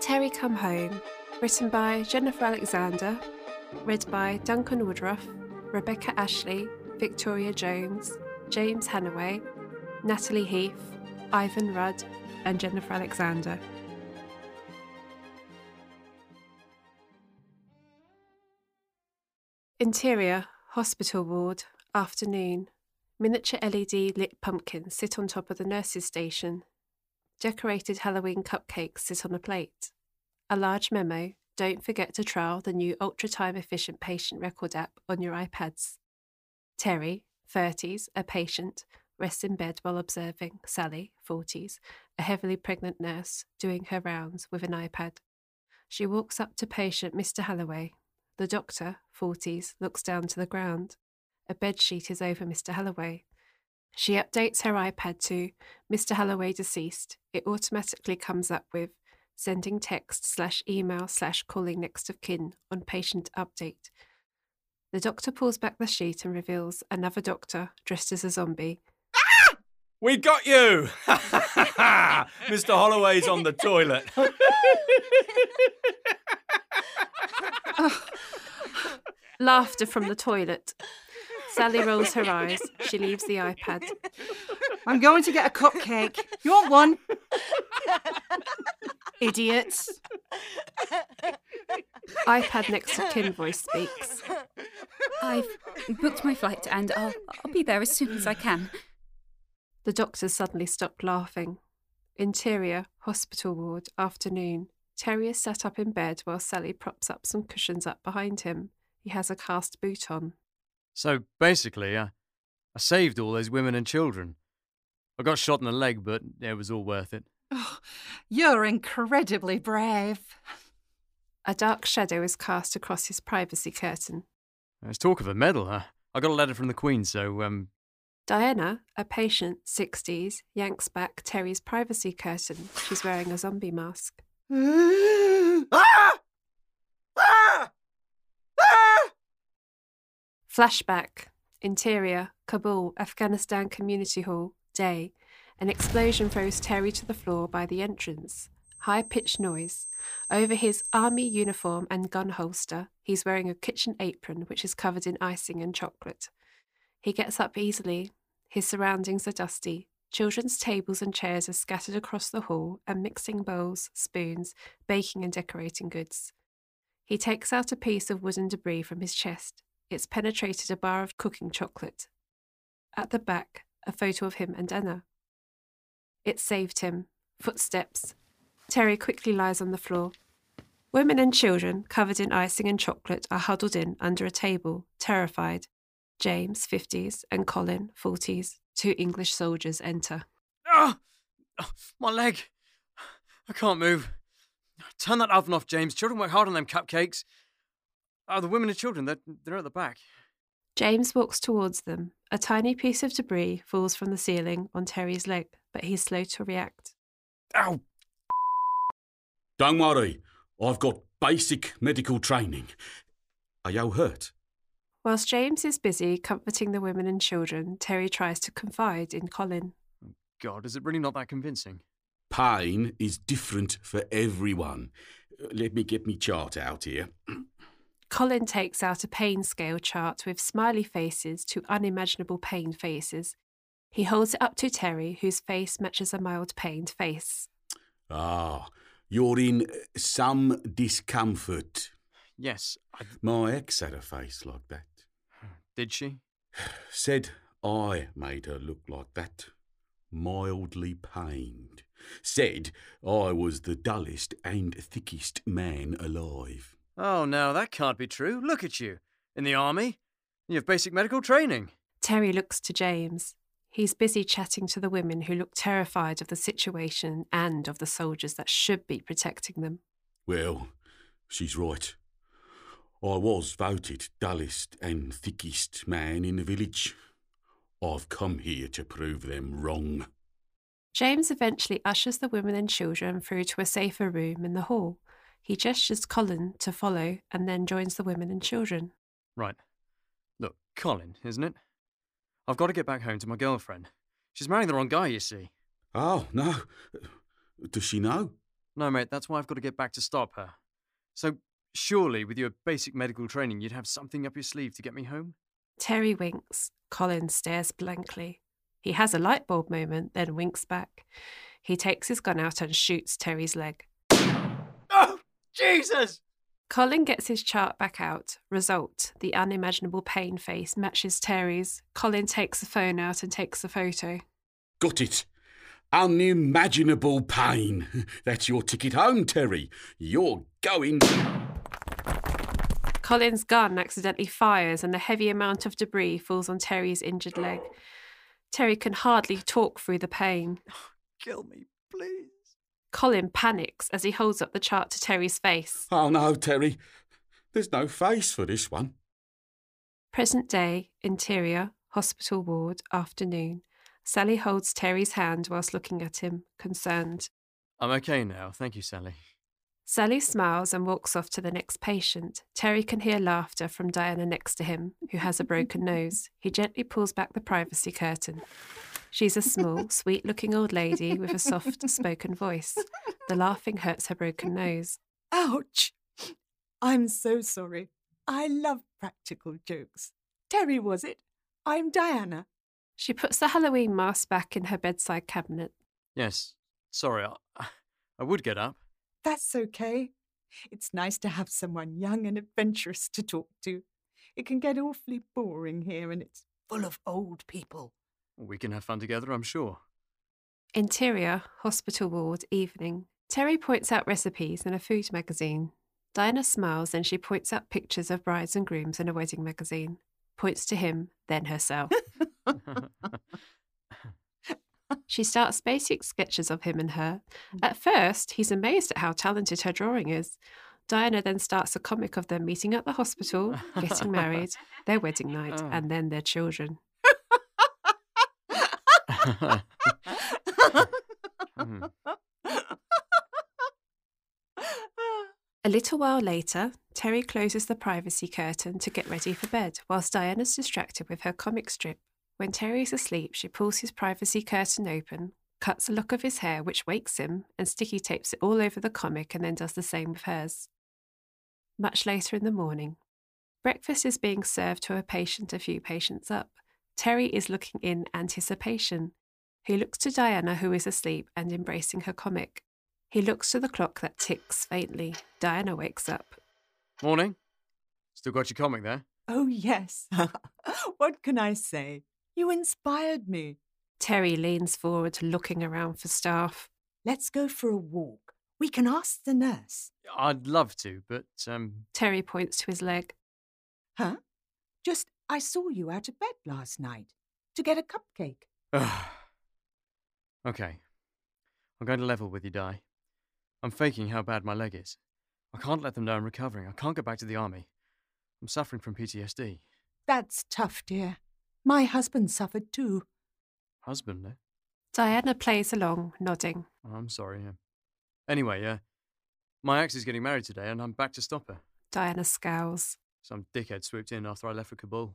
Terry Come Home, written by Jennifer Alexander, read by Duncan Woodruff, Rebecca Ashley, Victoria Jones, James Hannaway, Natalie Heath, Ivan Rudd, and Jennifer Alexander. Interior, hospital ward, afternoon. Miniature LED lit pumpkins sit on top of the nurse's station. Decorated Halloween cupcakes sit on a plate. A large memo don't forget to trial the new ultra time efficient patient record app on your iPads. Terry, 30s, a patient, rests in bed while observing Sally, 40s, a heavily pregnant nurse, doing her rounds with an iPad. She walks up to patient Mr. Halloway. The doctor, 40s, looks down to the ground. A bedsheet is over Mr. Halloway. She updates her iPad to Mr. Halloway deceased. It automatically comes up with sending text slash email slash calling next of kin on patient update. The doctor pulls back the sheet and reveals another doctor dressed as a zombie. Ah! We got you! Mr. Holloway's on the toilet. Laughter from the toilet. Sally rolls her eyes. She leaves the iPad. I'm going to get a cupcake. You want one? Idiots. iPad next of kin voice speaks. I've booked my flight and I'll, I'll be there as soon as I can. The doctors suddenly stopped laughing. Interior, hospital ward, afternoon. Terry is sat up in bed while Sally props up some cushions up behind him. He has a cast boot on. So basically, I, I saved all those women and children. I got shot in the leg, but it was all worth it. Oh, you're incredibly brave. A dark shadow is cast across his privacy curtain. There's talk of a medal, huh? I got a letter from the Queen, so, um. Diana, a patient, 60s, yanks back Terry's privacy curtain. She's wearing a zombie mask. ah! Ah! Ah! Flashback. Interior, Kabul, Afghanistan Community Hall, day. An explosion throws Terry to the floor by the entrance. High pitched noise. Over his army uniform and gun holster, he's wearing a kitchen apron which is covered in icing and chocolate. He gets up easily. His surroundings are dusty. Children's tables and chairs are scattered across the hall, and mixing bowls, spoons, baking and decorating goods. He takes out a piece of wooden debris from his chest. It's penetrated a bar of cooking chocolate. At the back, a photo of him and Anna. It saved him. Footsteps. Terry quickly lies on the floor. Women and children, covered in icing and chocolate, are huddled in under a table, terrified. James, 50s, and Colin, 40s, two English soldiers enter. Ah! Oh, my leg! I can't move. Turn that oven off, James. Children work hard on them cupcakes. Oh, the women and children, they're, they're at the back. James walks towards them. A tiny piece of debris falls from the ceiling on Terry's leg, but he's slow to react. Ow! Don't worry, I've got basic medical training. Are you hurt? Whilst James is busy comforting the women and children, Terry tries to confide in Colin. God, is it really not that convincing? Pain is different for everyone. Let me get me chart out here. Colin takes out a pain scale chart with smiley faces to unimaginable pain faces. He holds it up to Terry, whose face matches a mild pained face. Ah, you're in some discomfort. Yes. I... My ex had a face like that. Did she? Said I made her look like that. Mildly pained. Said I was the dullest and thickest man alive. Oh, no, that can't be true. Look at you. In the army. You have basic medical training. Terry looks to James. He's busy chatting to the women who look terrified of the situation and of the soldiers that should be protecting them. Well, she's right. I was voted dullest and thickest man in the village. I've come here to prove them wrong. James eventually ushers the women and children through to a safer room in the hall. He gestures Colin to follow and then joins the women and children. Right. Look, Colin, isn't it? I've got to get back home to my girlfriend. She's marrying the wrong guy, you see. Oh, no. Does she know? No, mate, that's why I've got to get back to stop her. So, surely, with your basic medical training, you'd have something up your sleeve to get me home? Terry winks. Colin stares blankly. He has a light bulb moment, then winks back. He takes his gun out and shoots Terry's leg. Jesus! Colin gets his chart back out. Result the unimaginable pain face matches Terry's. Colin takes the phone out and takes the photo. Got it. Unimaginable pain. That's your ticket home, Terry. You're going. Colin's gun accidentally fires and a heavy amount of debris falls on Terry's injured leg. Terry can hardly talk through the pain. Kill me, please. Colin panics as he holds up the chart to Terry's face. Oh no, Terry. There's no face for this one. Present day, interior, hospital ward, afternoon. Sally holds Terry's hand whilst looking at him, concerned. I'm okay now, thank you, Sally. Sally smiles and walks off to the next patient. Terry can hear laughter from Diana next to him, who has a broken nose. He gently pulls back the privacy curtain. She's a small, sweet looking old lady with a soft spoken voice. The laughing hurts her broken nose. Ouch! I'm so sorry. I love practical jokes. Terry, was it? I'm Diana. She puts the Halloween mask back in her bedside cabinet. Yes, sorry, I, I would get up. That's okay. It's nice to have someone young and adventurous to talk to. It can get awfully boring here and it's full of old people. We can have fun together, I'm sure. Interior, hospital ward, evening. Terry points out recipes in a food magazine. Diana smiles and she points out pictures of brides and grooms in a wedding magazine. Points to him, then herself. She starts basic sketches of him and her. At first, he's amazed at how talented her drawing is. Diana then starts a comic of them meeting at the hospital, getting married, their wedding night, Oh. and then their children. A little while later, Terry closes the privacy curtain to get ready for bed, whilst Diana's distracted with her comic strip. When Terry is asleep, she pulls his privacy curtain open, cuts a lock of his hair, which wakes him, and sticky tapes it all over the comic and then does the same with hers. Much later in the morning, breakfast is being served to a patient a few patients up. Terry is looking in anticipation. He looks to Diana, who is asleep and embracing her comic. He looks to the clock that ticks faintly. Diana wakes up. Morning. Still got your comic there? Oh, yes. what can I say? You inspired me. Terry leans forward, looking around for staff. Let's go for a walk. We can ask the nurse. I'd love to, but um, Terry points to his leg. Huh? Just, I saw you out of bed last night to get a cupcake. okay. I'm going to level with you, Di. I'm faking how bad my leg is. I can't let them know I'm recovering. I can't go back to the army. I'm suffering from PTSD. That's tough, dear. My husband suffered too. Husband, eh? Diana plays along, nodding. Oh, I'm sorry. Yeah. Anyway, uh, my ex is getting married today, and I'm back to stop her. Diana scowls. Some dickhead swooped in after I left for Kabul.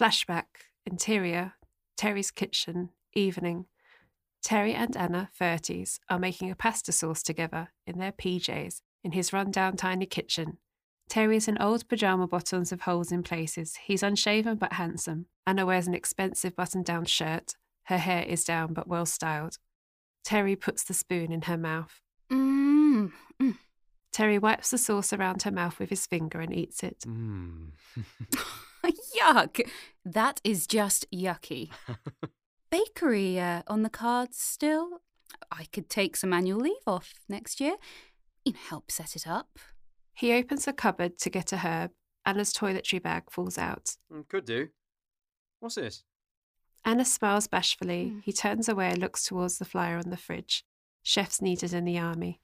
Flashback, interior, Terry's kitchen, evening. Terry and Anna, 30s, are making a pasta sauce together in their PJs in his run-down tiny kitchen. Terry is in old pyjama bottoms with holes in places. He's unshaven but handsome. Anna wears an expensive button-down shirt. Her hair is down but well styled. Terry puts the spoon in her mouth. Mm. mm. Terry wipes the sauce around her mouth with his finger and eats it. Mmm. Yuck! That is just yucky. Bakery uh, on the cards still? I could take some annual leave off next year. You know, help set it up. He opens a cupboard to get a herb. Anna's toiletry bag falls out. Mm, Could do. What's this? Anna smiles bashfully. Hmm. He turns away and looks towards the flyer on the fridge. Chefs needed in the army.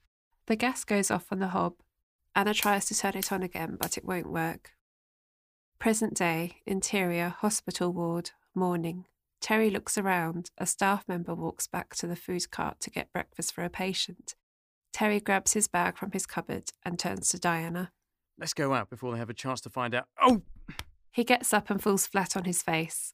The gas goes off on the hob. Anna tries to turn it on again, but it won't work. Present day, interior, hospital ward, morning. Terry looks around. A staff member walks back to the food cart to get breakfast for a patient. Terry grabs his bag from his cupboard and turns to Diana. Let's go out before they have a chance to find out. Oh! He gets up and falls flat on his face.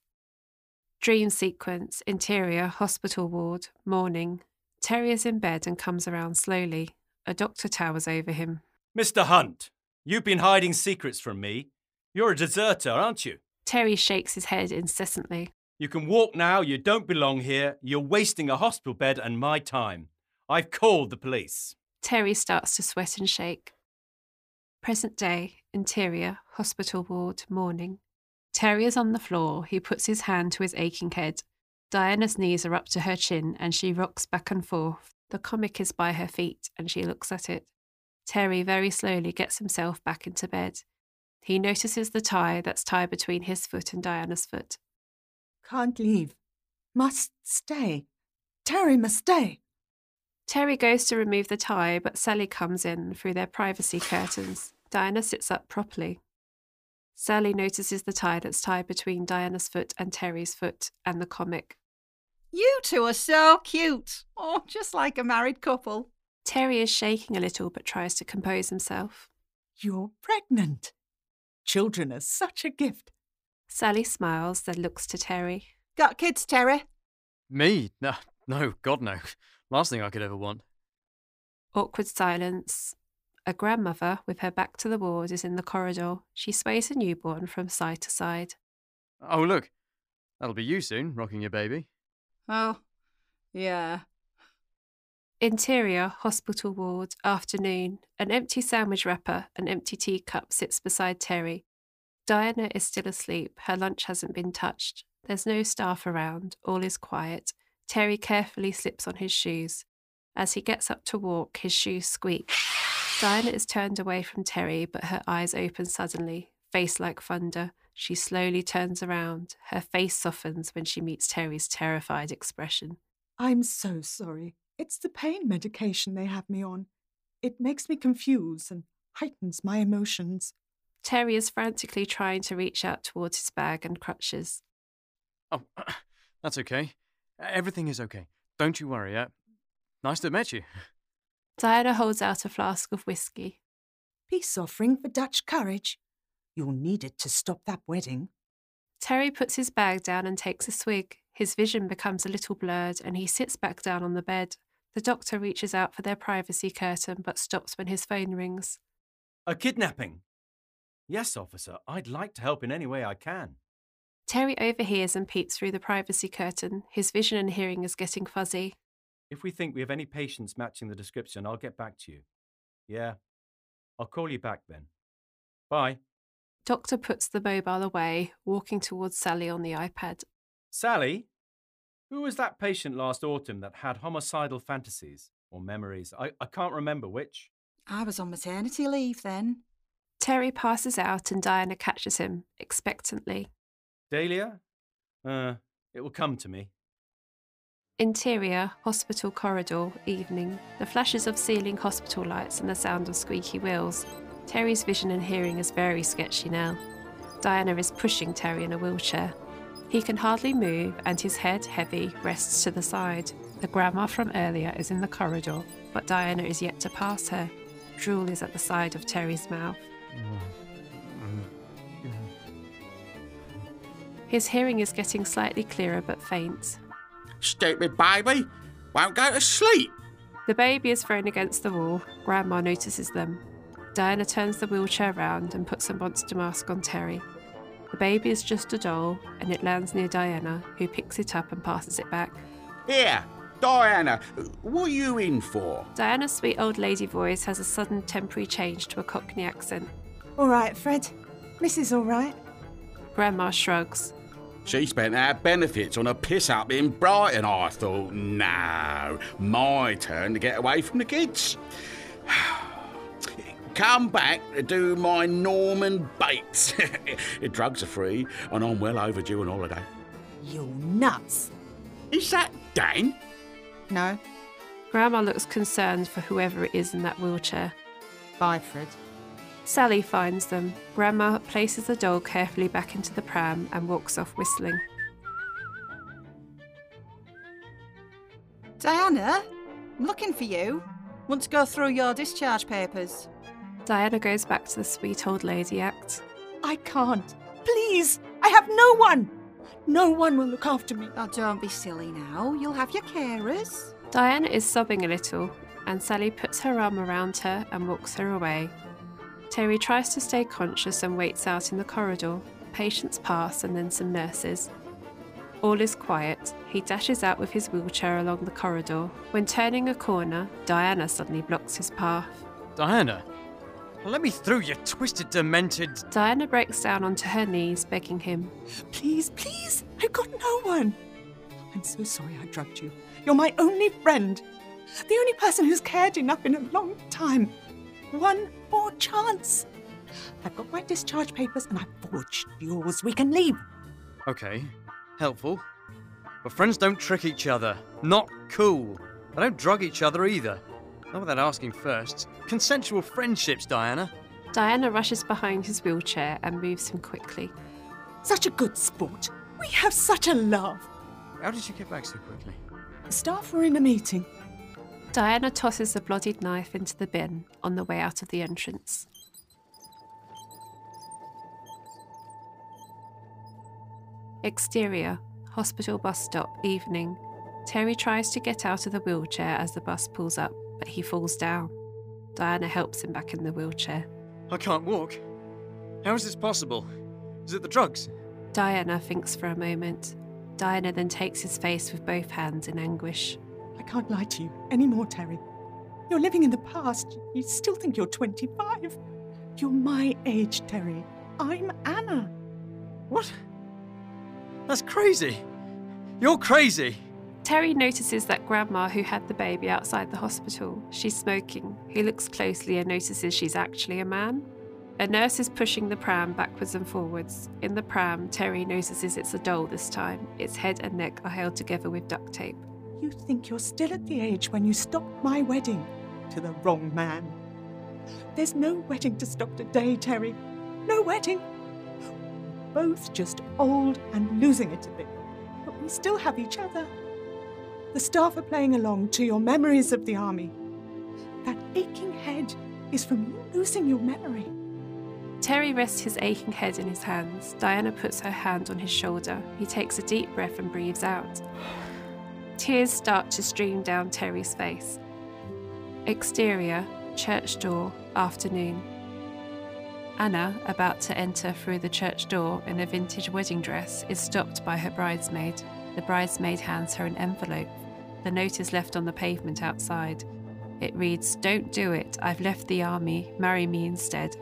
Dream sequence, interior, hospital ward, morning. Terry is in bed and comes around slowly. A doctor towers over him. Mr. Hunt, you've been hiding secrets from me. You're a deserter, aren't you? Terry shakes his head incessantly. You can walk now. You don't belong here. You're wasting a hospital bed and my time. I've called the police. Terry starts to sweat and shake. Present day, interior, hospital ward, morning. Terry is on the floor. He puts his hand to his aching head. Diana's knees are up to her chin and she rocks back and forth. The comic is by her feet and she looks at it. Terry very slowly gets himself back into bed. He notices the tie that's tied between his foot and Diana's foot. Can't leave. Must stay. Terry must stay. Terry goes to remove the tie, but Sally comes in through their privacy curtains. Diana sits up properly. Sally notices the tie that's tied between Diana's foot and Terry's foot and the comic. You two are so cute. Oh, just like a married couple. Terry is shaking a little but tries to compose himself. You're pregnant. Children are such a gift. Sally smiles, then looks to Terry. Got kids, Terry? Me? No, no, God no. Last thing I could ever want. Awkward silence. A grandmother, with her back to the ward, is in the corridor. She sways a newborn from side to side. Oh, look. That'll be you soon, rocking your baby. Oh, yeah. Interior, hospital ward, afternoon. An empty sandwich wrapper, an empty teacup sits beside Terry. Diana is still asleep. Her lunch hasn't been touched. There's no staff around. All is quiet. Terry carefully slips on his shoes. As he gets up to walk, his shoes squeak. Diana is turned away from Terry, but her eyes open suddenly, face like thunder. She slowly turns around. Her face softens when she meets Terry's terrified expression. I'm so sorry. It's the pain medication they have me on. It makes me confused and heightens my emotions. Terry is frantically trying to reach out towards his bag and crutches. Oh, that's okay. Everything is okay. Don't you worry. Uh, nice to meet you. Diana holds out a flask of whiskey. Peace offering for Dutch courage. You'll need it to stop that wedding. Terry puts his bag down and takes a swig. His vision becomes a little blurred and he sits back down on the bed. The doctor reaches out for their privacy curtain but stops when his phone rings. A kidnapping? Yes, officer. I'd like to help in any way I can. Terry overhears and peeps through the privacy curtain. His vision and hearing is getting fuzzy. If we think we have any patients matching the description, I'll get back to you. Yeah. I'll call you back then. Bye. Doctor puts the mobile away, walking towards Sally on the iPad. Sally? Who was that patient last autumn that had homicidal fantasies or memories? I, I can't remember which. I was on maternity leave then. Terry passes out and Diana catches him, expectantly. Dahlia? Uh, it will come to me. Interior, hospital corridor, evening. The flashes of ceiling hospital lights and the sound of squeaky wheels. Terry's vision and hearing is very sketchy now. Diana is pushing Terry in a wheelchair. He can hardly move, and his head, heavy, rests to the side. The grandma from earlier is in the corridor, but Diana is yet to pass her. Drool is at the side of Terry's mouth. His hearing is getting slightly clearer but faint. Stupid baby. Won't go to sleep. The baby is thrown against the wall. Grandma notices them. Diana turns the wheelchair round and puts a monster mask on Terry. The baby is just a doll, and it lands near Diana, who picks it up and passes it back. Here, Diana, what are you in for? Diana's sweet old lady voice has a sudden temporary change to a Cockney accent. All right, Fred. Mrs. All right. Grandma shrugs. She spent our benefits on a piss up in Brighton. I thought, no, my turn to get away from the kids. Come back to do my Norman Bates. Drugs are free, and I'm well overdue on holiday. You're nuts. Is that Dan? No. Grandma looks concerned for whoever it is in that wheelchair. Bye, Fred. Sally finds them. Grandma places the doll carefully back into the pram and walks off whistling. Diana, I'm looking for you. Want to go through your discharge papers? Diana goes back to the sweet old lady act. I can't. Please. I have no one. No one will look after me. Oh, don't be silly now. You'll have your carers. Diana is sobbing a little. and Sally puts her arm around her and walks her away. Terry tries to stay conscious and waits out in the corridor. Patients pass and then some nurses. All is quiet. He dashes out with his wheelchair along the corridor. When turning a corner, Diana suddenly blocks his path. Diana, let me through, you twisted, demented. Diana breaks down onto her knees, begging him. Please, please, I've got no one. I'm so sorry I drugged you. You're my only friend. The only person who's cared enough in a long time. One more chance. I've got my discharge papers and I've forged yours. We can leave. Okay, helpful. But friends don't trick each other. Not cool. They don't drug each other either. Not without asking first. Consensual friendships, Diana. Diana rushes behind his wheelchair and moves him quickly. Such a good sport. We have such a laugh. How did you get back so quickly? The staff were in a meeting. Diana tosses the bloodied knife into the bin on the way out of the entrance. Exterior, hospital bus stop, evening. Terry tries to get out of the wheelchair as the bus pulls up, but he falls down. Diana helps him back in the wheelchair. I can't walk. How is this possible? Is it the drugs? Diana thinks for a moment. Diana then takes his face with both hands in anguish. I can't lie to you anymore, Terry. You're living in the past. You still think you're 25. You're my age, Terry. I'm Anna. What? That's crazy. You're crazy. Terry notices that Grandma, who had the baby outside the hospital, she's smoking. He looks closely and notices she's actually a man. A nurse is pushing the pram backwards and forwards. In the pram, Terry notices it's a doll this time. Its head and neck are held together with duct tape. You think you're still at the age when you stopped my wedding to the wrong man. There's no wedding to stop today, Terry. No wedding. Both just old and losing it a bit. But we still have each other. The staff are playing along to your memories of the army. That aching head is from you losing your memory. Terry rests his aching head in his hands. Diana puts her hand on his shoulder. He takes a deep breath and breathes out. Tears start to stream down Terry's face. Exterior, church door, afternoon. Anna, about to enter through the church door in a vintage wedding dress, is stopped by her bridesmaid. The bridesmaid hands her an envelope. The note is left on the pavement outside. It reads, Don't do it. I've left the army. Marry me instead.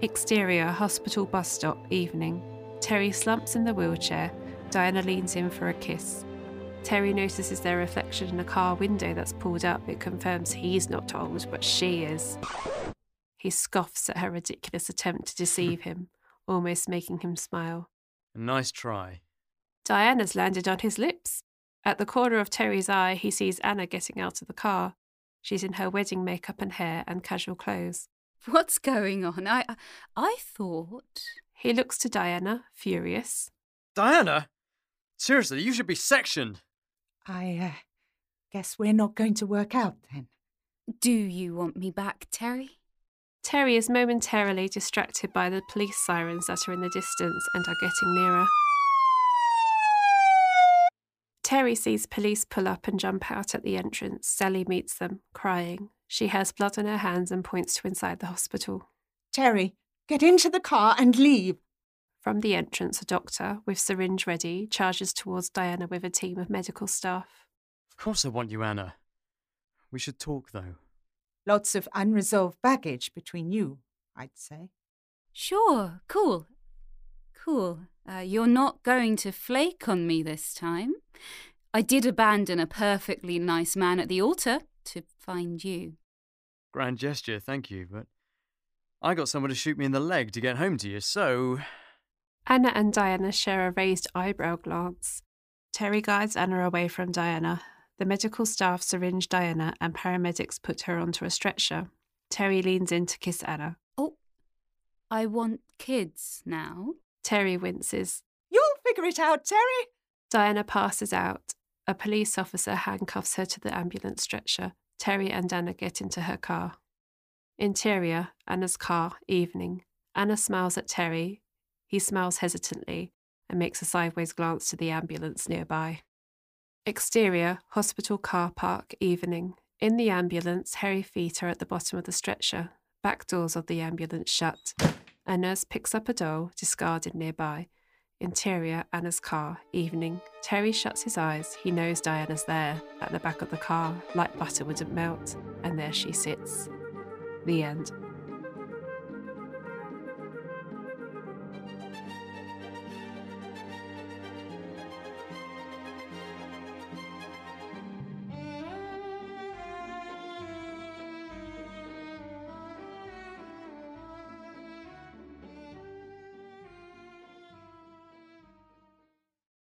Exterior, hospital bus stop, evening. Terry slumps in the wheelchair. Diana leans in for a kiss. Terry notices their reflection in a car window that's pulled up. It confirms he's not old, but she is. He scoffs at her ridiculous attempt to deceive him, almost making him smile. A nice try. Diana's landed on his lips. At the corner of Terry's eye, he sees Anna getting out of the car. She's in her wedding makeup and hair and casual clothes. What's going on? I I thought He looks to Diana, furious. Diana? Seriously, you should be sectioned. I uh, guess we're not going to work out then. Do you want me back, Terry? Terry is momentarily distracted by the police sirens that are in the distance and are getting nearer. Terry sees police pull up and jump out at the entrance. Sally meets them, crying. She has blood on her hands and points to inside the hospital. Terry, get into the car and leave. From the entrance, a doctor, with syringe ready, charges towards Diana with a team of medical staff. Of course I want you, Anna. We should talk, though. Lots of unresolved baggage between you, I'd say. Sure, cool. Cool. Uh, you're not going to flake on me this time. I did abandon a perfectly nice man at the altar to find you. Grand gesture, thank you, but I got someone to shoot me in the leg to get home to you, so. Anna and Diana share a raised eyebrow glance. Terry guides Anna away from Diana. The medical staff syringe Diana and paramedics put her onto a stretcher. Terry leans in to kiss Anna. Oh, I want kids now. Terry winces. You'll figure it out, Terry. Diana passes out. A police officer handcuffs her to the ambulance stretcher. Terry and Anna get into her car. Interior, Anna's car, evening. Anna smiles at Terry. He smiles hesitantly and makes a sideways glance to the ambulance nearby. Exterior, hospital car park, evening. In the ambulance, hairy feet are at the bottom of the stretcher. Back doors of the ambulance shut. A nurse picks up a doll, discarded nearby. Interior, Anna's car. Evening. Terry shuts his eyes. He knows Diana's there, at the back of the car, like butter wouldn't melt. And there she sits. The end.